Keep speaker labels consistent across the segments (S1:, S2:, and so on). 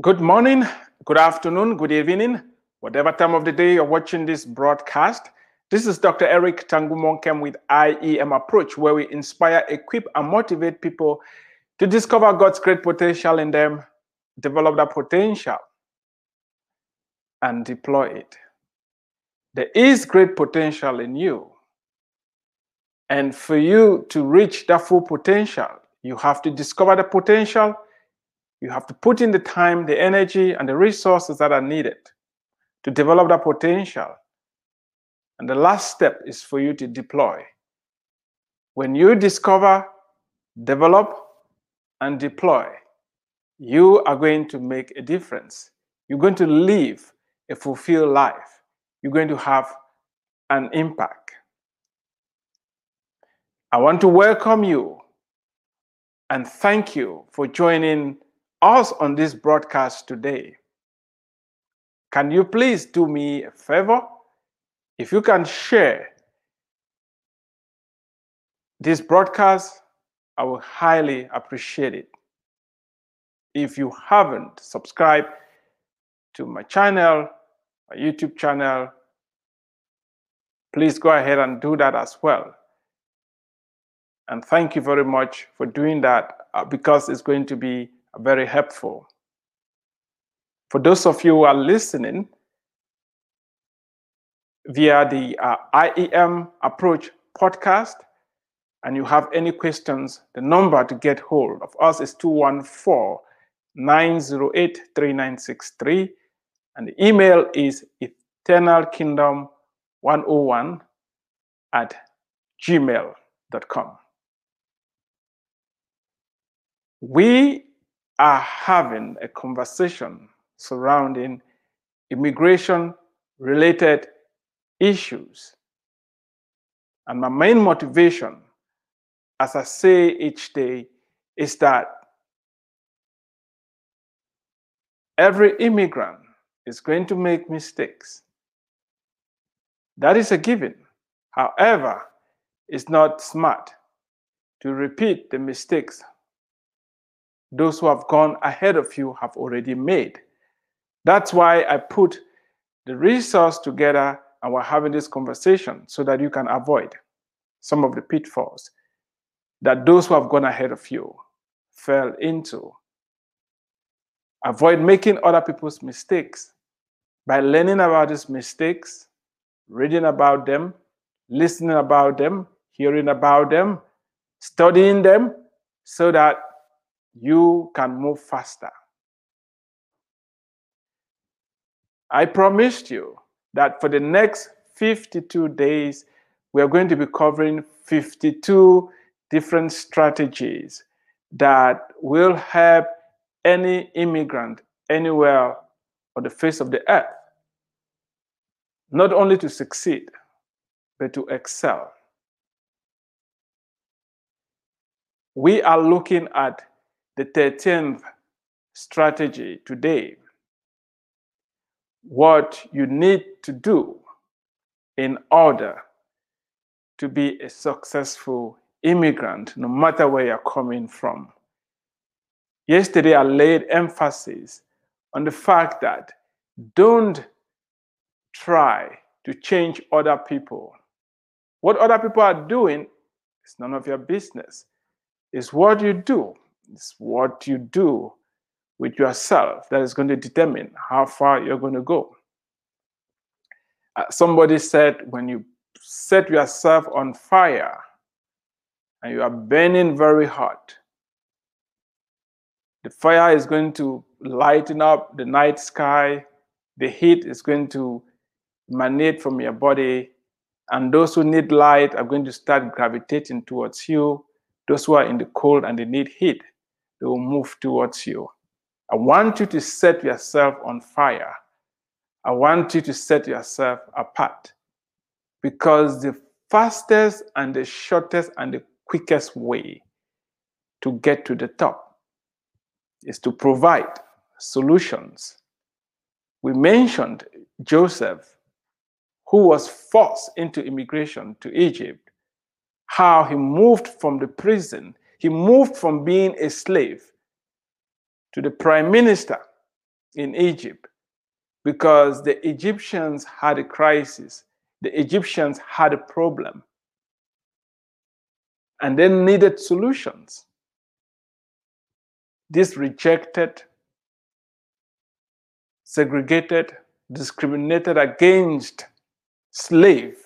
S1: Good morning, good afternoon, good evening, whatever time of the day you're watching this broadcast. This is Dr. Eric Tangumonkem with IEM Approach, where we inspire, equip, and motivate people to discover God's great potential in them, develop that potential, and deploy it. There is great potential in you. And for you to reach that full potential, you have to discover the potential you have to put in the time, the energy, and the resources that are needed to develop that potential. And the last step is for you to deploy. When you discover, develop, and deploy, you are going to make a difference. You're going to live a fulfilled life. You're going to have an impact. I want to welcome you and thank you for joining us on this broadcast today. Can you please do me a favor? If you can share this broadcast, I will highly appreciate it. If you haven't subscribed to my channel, my YouTube channel, please go ahead and do that as well. And thank you very much for doing that uh, because it's going to be very helpful. For those of you who are listening via the uh, IEM Approach podcast, and you have any questions, the number to get hold of us is 214 908 3963, and the email is eternalkingdom101 at gmail.com. We are having a conversation surrounding immigration related issues. And my main motivation, as I say each day, is that every immigrant is going to make mistakes. That is a given. However, it's not smart to repeat the mistakes those who have gone ahead of you have already made. That's why I put the resource together and we're having this conversation so that you can avoid some of the pitfalls that those who have gone ahead of you fell into. Avoid making other people's mistakes by learning about these mistakes, reading about them, listening about them, hearing about them, studying them, so that you can move faster. I promised you that for the next 52 days, we are going to be covering 52 different strategies that will help any immigrant anywhere on the face of the earth not only to succeed, but to excel. We are looking at the 13th strategy today what you need to do in order to be a successful immigrant, no matter where you're coming from. Yesterday, I laid emphasis on the fact that don't try to change other people. What other people are doing is none of your business. It's what you do it's what you do with yourself that is going to determine how far you're going to go. Uh, somebody said when you set yourself on fire and you are burning very hot, the fire is going to lighten up the night sky, the heat is going to emanate from your body, and those who need light are going to start gravitating towards you. Those who are in the cold and they need heat they will move towards you. I want you to set yourself on fire. I want you to set yourself apart because the fastest and the shortest and the quickest way to get to the top is to provide solutions. We mentioned Joseph, who was forced into immigration to Egypt, how he moved from the prison he moved from being a slave to the prime minister in Egypt because the Egyptians had a crisis. The Egyptians had a problem and they needed solutions. This rejected, segregated, discriminated against slave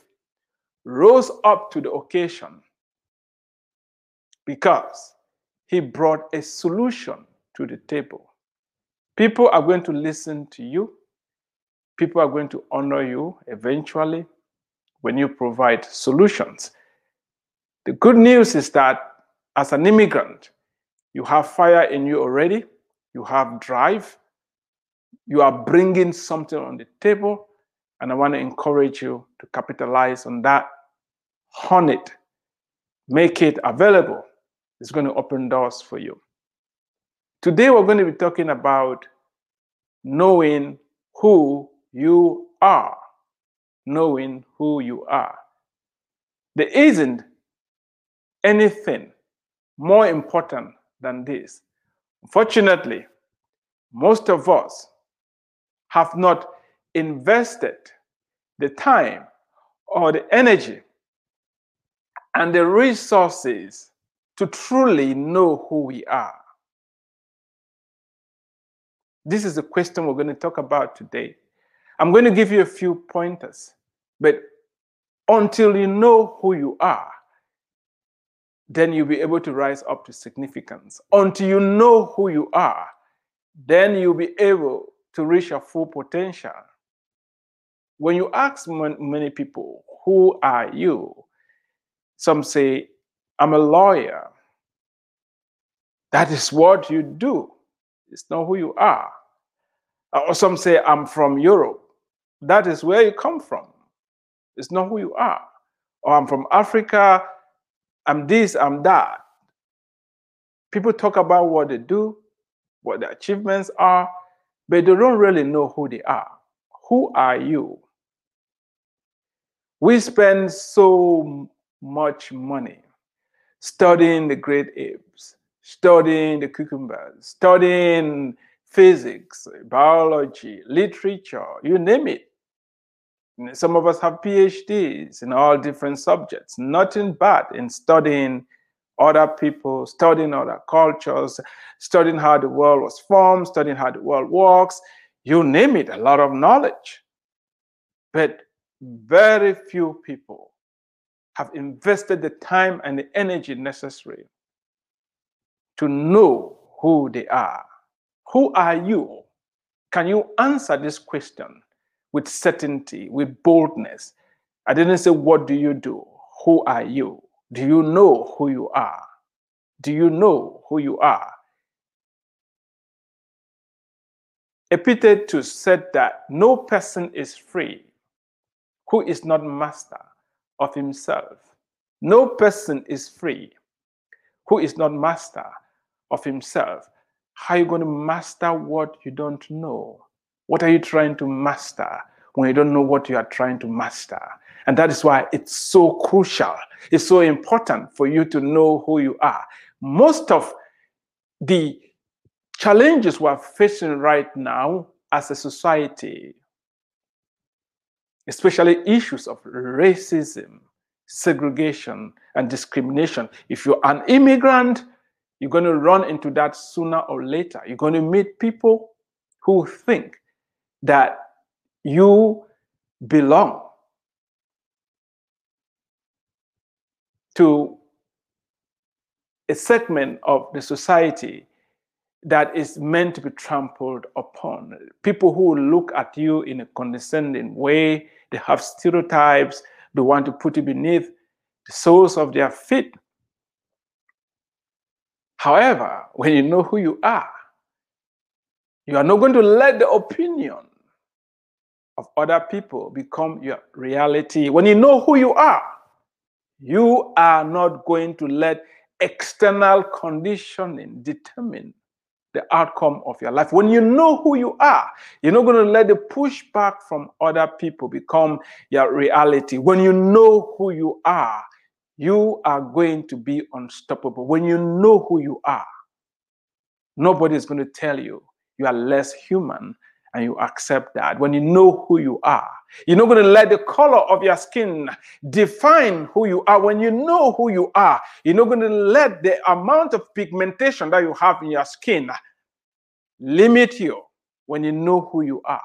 S1: rose up to the occasion because he brought a solution to the table. People are going to listen to you. People are going to honor you eventually when you provide solutions. The good news is that as an immigrant, you have fire in you already, you have drive, you are bringing something on the table, and I want to encourage you to capitalize on that, hone it, make it available. It's going to open doors for you. Today, we're going to be talking about knowing who you are. Knowing who you are. There isn't anything more important than this. Unfortunately, most of us have not invested the time or the energy and the resources to truly know who we are. This is the question we're going to talk about today. I'm going to give you a few pointers, but until you know who you are, then you'll be able to rise up to significance. Until you know who you are, then you'll be able to reach your full potential. When you ask many people, Who are you? Some say, I'm a lawyer. That is what you do, it's not who you are. Uh, or some say, I'm from Europe. That is where you come from, it's not who you are. Or I'm from Africa I'm this, I'm that. People talk about what they do, what their achievements are, but they don't really know who they are. Who are you? We spend so much money studying the great apes, studying the cucumbers, studying physics, biology, literature, you name it. Some of us have PhDs in all different subjects. Nothing bad in studying other people, studying other cultures, studying how the world was formed, studying how the world works. You name it, a lot of knowledge. But very few people have invested the time and the energy necessary to know who they are. Who are you? Can you answer this question? with certainty, with boldness. I didn't say, What do you do? Who are you? Do you know who you are? Do you know who you are? Epictetus said that no person is free who is not master of himself. No person is free who is not master of himself. How are you going to master what you don't know? What are you trying to master when you don't know what you are trying to master? And that is why it's so crucial. It's so important for you to know who you are. Most of the challenges we're facing right now as a society, especially issues of racism, segregation, and discrimination. If you're an immigrant, you're going to run into that sooner or later. You're going to meet people who think that you belong to a segment of the society that is meant to be trampled upon. People who look at you in a condescending way, they have stereotypes, they want to put you beneath the soles of their feet. However, when you know who you are, you are not going to let the opinion of other people become your reality. When you know who you are, you are not going to let external conditioning determine the outcome of your life. When you know who you are, you're not going to let the pushback from other people become your reality. When you know who you are, you are going to be unstoppable. When you know who you are, nobody is going to tell you you are less human and you accept that. When you know who you are, you're not going to let the color of your skin define who you are. When you know who you are, you're not going to let the amount of pigmentation that you have in your skin limit you when you know who you are.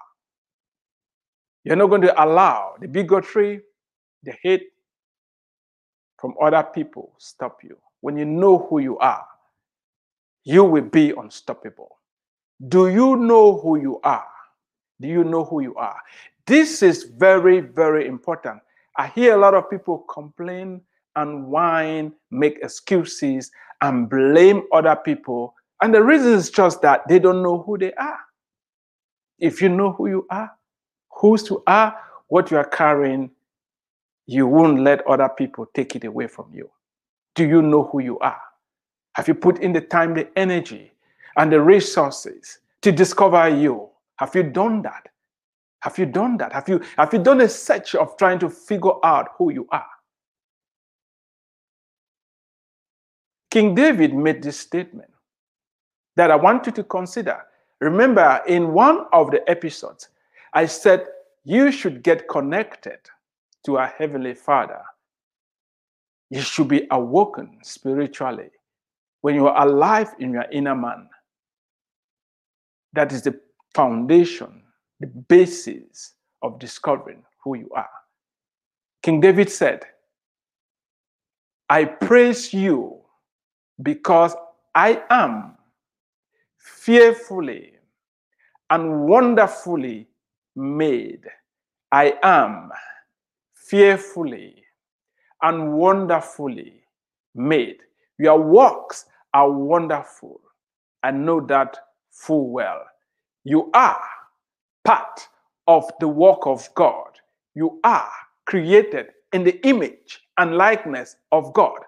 S1: You're not going to allow the bigotry, the hate from other people stop you. When you know who you are, you will be unstoppable. Do you know who you are? Do you know who you are? This is very, very important. I hear a lot of people complain and whine, make excuses, and blame other people. And the reason is just that they don't know who they are. If you know who you are, whose you are, what you are carrying, you won't let other people take it away from you. Do you know who you are? Have you put in the time, the energy, and the resources to discover you? Have you done that? Have you done that? Have you have you done a search of trying to figure out who you are? King David made this statement that I want you to consider. Remember, in one of the episodes, I said you should get connected to our Heavenly Father. You should be awoken spiritually when you are alive in your inner man. That is the foundation, the basis of discovering who you are. King David said, I praise you because I am fearfully and wonderfully made. I am fearfully and wonderfully made. Your works are wonderful. I know that full well. You are part of the work of God. You are created in the image and likeness of God.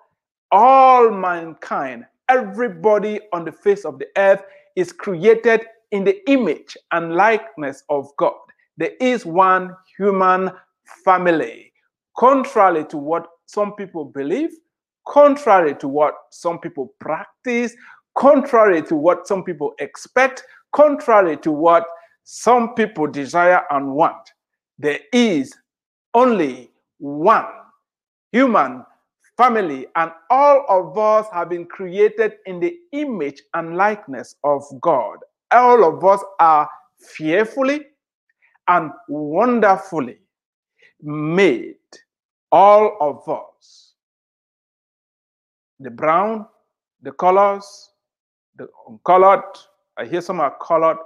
S1: All mankind, everybody on the face of the earth is created in the image and likeness of God. There is one human family. Contrary to what some people believe, contrary to what some people practice, contrary to what some people expect, contrary to what some people desire and want, there is only one human family, and all of us have been created in the image and likeness of God. All of us are fearfully and wonderfully made. All of us. The brown, the colors, the uncolored, I hear some are colored,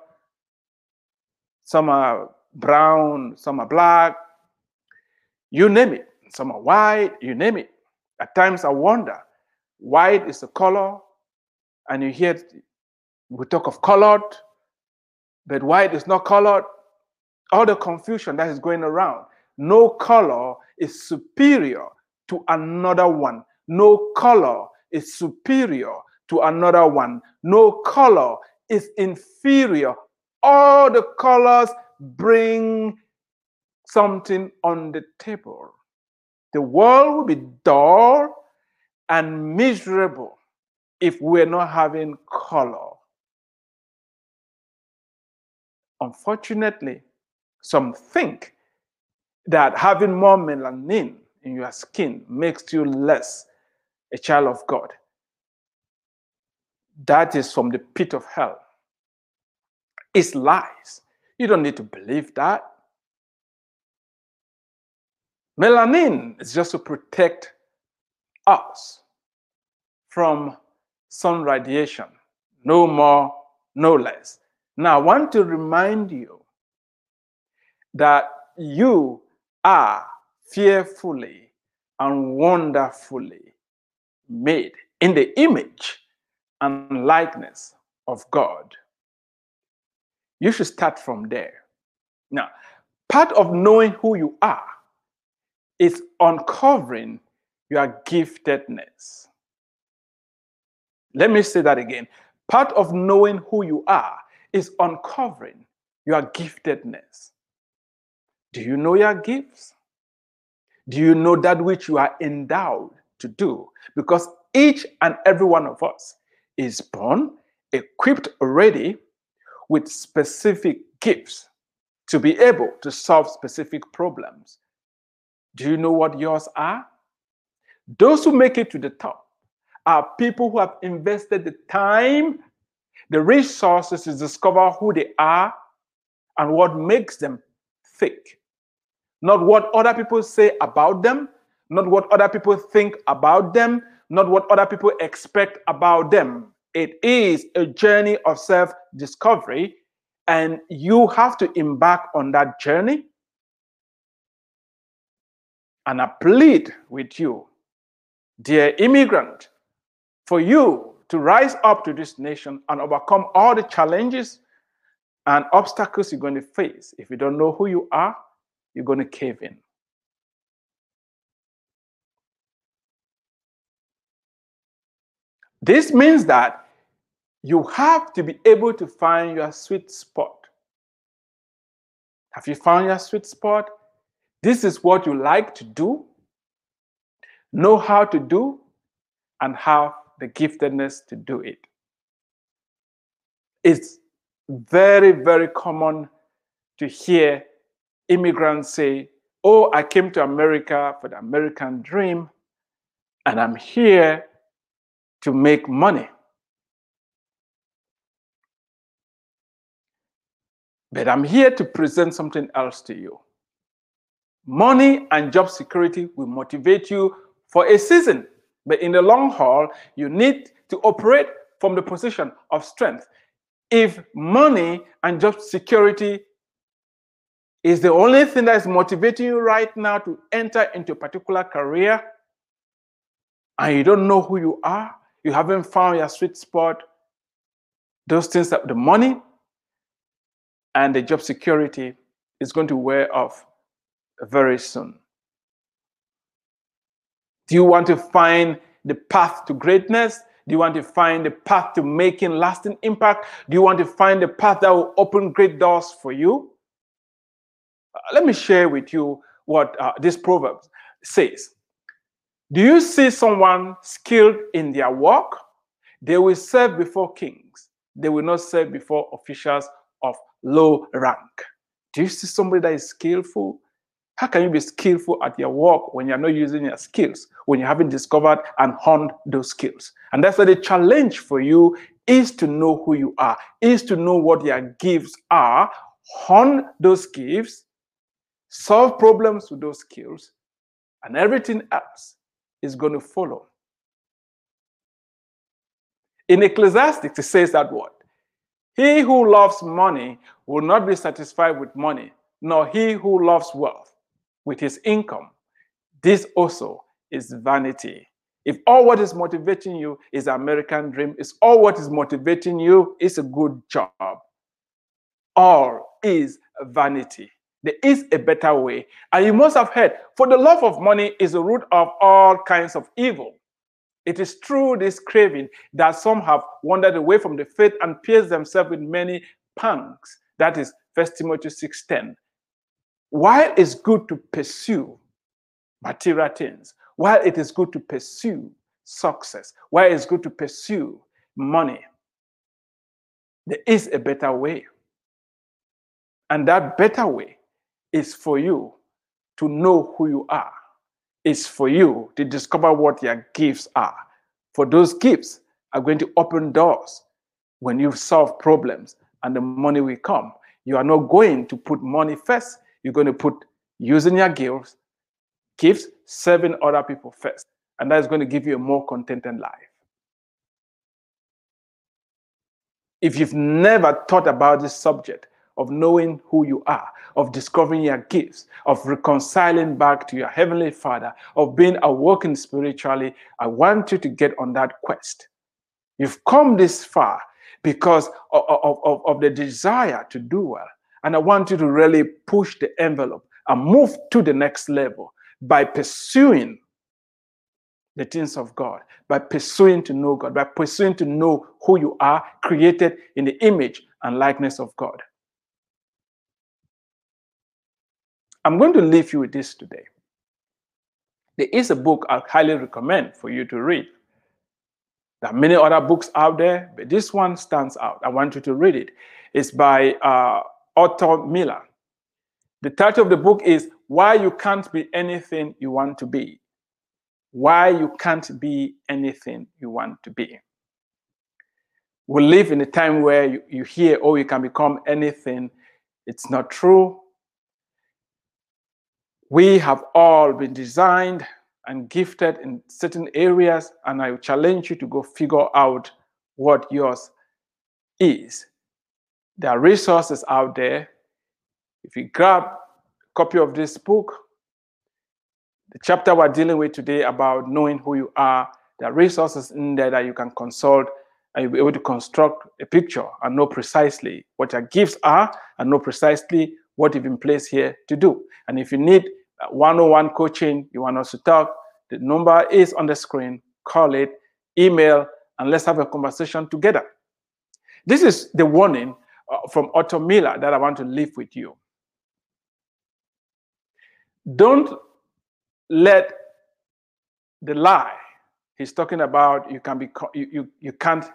S1: some are brown, some are black. You name it. Some are white, you name it. At times I wonder, white is the color, and you hear we talk of colored, but white is not colored. All the confusion that is going around. No color is superior to another one. No color is superior to another one. No color is inferior. All the colors bring something on the table. The world will be dull and miserable if we're not having color. Unfortunately, some think that having more melanin in your skin makes you less a child of God. That is from the pit of hell. It's lies. You don't need to believe that. Melanin is just to protect us from sun radiation. No more, no less. Now, I want to remind you that you are fearfully and wonderfully made in the image and likeness of God. You should start from there. Now, part of knowing who you are is uncovering your giftedness. Let me say that again. Part of knowing who you are is uncovering your giftedness. Do you know your gifts? Do you know that which you are endowed to do? Because each and every one of us is born, equipped already with specific gifts to be able to solve specific problems. Do you know what yours are? Those who make it to the top are people who have invested the time, the resources to discover who they are and what makes them thick. Not what other people say about them, not what other people think about them, not what other people expect about them. It is a journey of self discovery, and you have to embark on that journey. And I plead with you, dear immigrant, for you to rise up to this nation and overcome all the challenges and obstacles you're going to face. If you don't know who you are, you're going to cave in. This means that you have to be able to find your sweet spot. Have you found your sweet spot? This is what you like to do, know how to do, and have the giftedness to do it. It's very, very common to hear immigrants say, Oh, I came to America for the American dream, and I'm here to make money. But I'm here to present something else to you. Money and job security will motivate you for a season, but in the long haul, you need to operate from the position of strength. If money and job security is the only thing that is motivating you right now to enter into a particular career, and you don't know who you are, you haven't found your sweet spot, those things that the money and the job security is going to wear off very soon. Do you want to find the path to greatness? Do you want to find the path to making lasting impact? Do you want to find the path that will open great doors for you? Uh, let me share with you what uh, this proverb says. Do you see someone skilled in their work? They will serve before kings. They will not serve before officials of low rank. Do you see somebody that is skillful? How can you be skillful at your work when you're not using your skills, when you haven't discovered and honed those skills? And that's why the challenge for you is to know who you are, is to know what your gifts are, hone those gifts, solve problems with those skills, and everything else is going to follow. In Ecclesiastes, it says that what? He who loves money will not be satisfied with money, nor he who loves wealth with his income. This also is vanity. If all what is motivating you is American dream, is all what is motivating you is a good job, all is vanity. There is a better way. And you must have heard, for the love of money is the root of all kinds of evil. It is through this craving that some have wandered away from the faith and pierced themselves with many pangs. That is First Timothy 6:10. While it's good to pursue material things, while it is good to pursue success, while it's good to pursue money, there is a better way. And that better way is for you to know who you are. It's for you to discover what your gifts are. For those gifts are going to open doors when you solve problems and the money will come. You are not going to put money first. You're going to put using your gifts, gifts, serving other people first. And that is going to give you a more contented life. If you've never thought about this subject, of knowing who you are, of discovering your gifts, of reconciling back to your Heavenly Father, of being awoken spiritually, I want you to get on that quest. You've come this far because of, of, of, the desire to do well. And I want you to really push the envelope and move to the next level by pursuing the things of God, by pursuing to know God, by pursuing to know who you are, created in the image and likeness of God. I'm going to leave you with this today. There is a book I highly recommend for you to read. There are many other books out there, but this one stands out. I want you to read it. It's by uh, Arthur Miller. The title of the book is Why You Can't Be Anything You Want to Be. Why You Can't Be Anything You Want to Be. We live in a time where you, you hear, oh, you can become anything. It's not true. We have all been designed and gifted in certain areas, and I challenge you to go figure out what yours is. There are resources out there. If you grab a copy of this book, the chapter we're dealing with today about knowing who you are, there are resources in there that you can consult and you'll be able to construct a picture and know precisely what your gifts are and know precisely what you've been placed here to do. And if you need one-on-one coaching, you want us to talk, the number is on the screen. Call it, email, and let's have a conversation together. This is the warning uh, from Arthur Miller that I want to leave with you. Don't let the lie he's talking about you can be you, you, you can't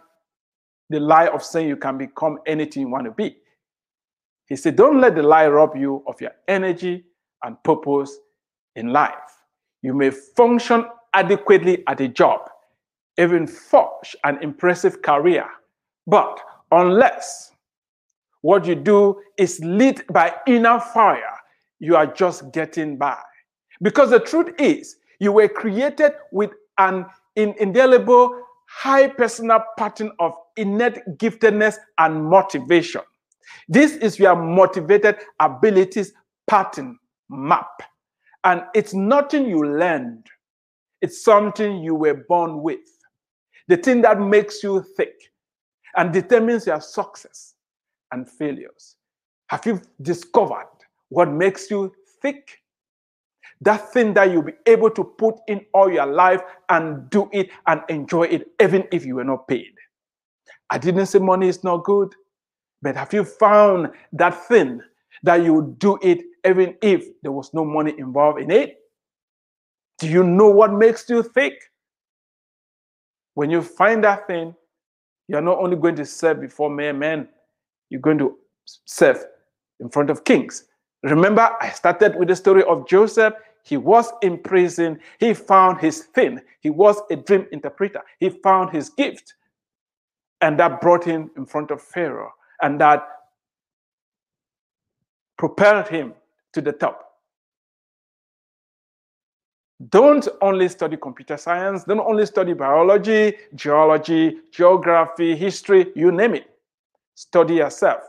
S1: the lie of saying you can become anything you want to be. He said, Don't let the lie rob you of your energy and purpose in life. You may function adequately at a job, even forge an impressive career, but unless what you do is lit by inner fire, you are just getting by. Because the truth is, you were created with an indelible, high personal pattern of innate giftedness and motivation. This is your motivated abilities pattern map. And it's nothing you learned, it's something you were born with. The thing that makes you thick and determines your success and failures. Have you discovered what makes you thick? That thing that you'll be able to put in all your life and do it and enjoy it, even if you were not paid. I didn't say money is not good, but have you found that thing that you would do it even if there was no money involved in it? Do you know what makes you think? When you find that thing, you're not only going to serve before mere men, you're going to serve in front of kings. Remember, I started with the story of Joseph. He was in prison. He found his thing. He was a dream interpreter. He found his gift. And that brought him in front of Pharaoh. And that propelled him to the top. Don't only study computer science, don't only study biology, geology, geography, history, you name it. Study yourself,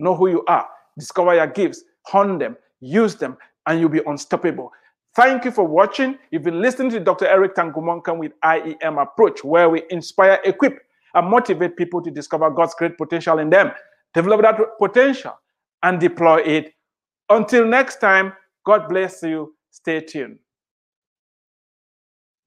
S1: know who you are, discover your gifts, hone them, use them, and you'll be unstoppable. Thank you for watching. You've been listening to Dr. Eric Tangumonkem with IEM Approach, where we inspire, equip, and motivate people to discover God's great potential in them, develop that potential, and deploy it until next time, God bless you. Stay tuned.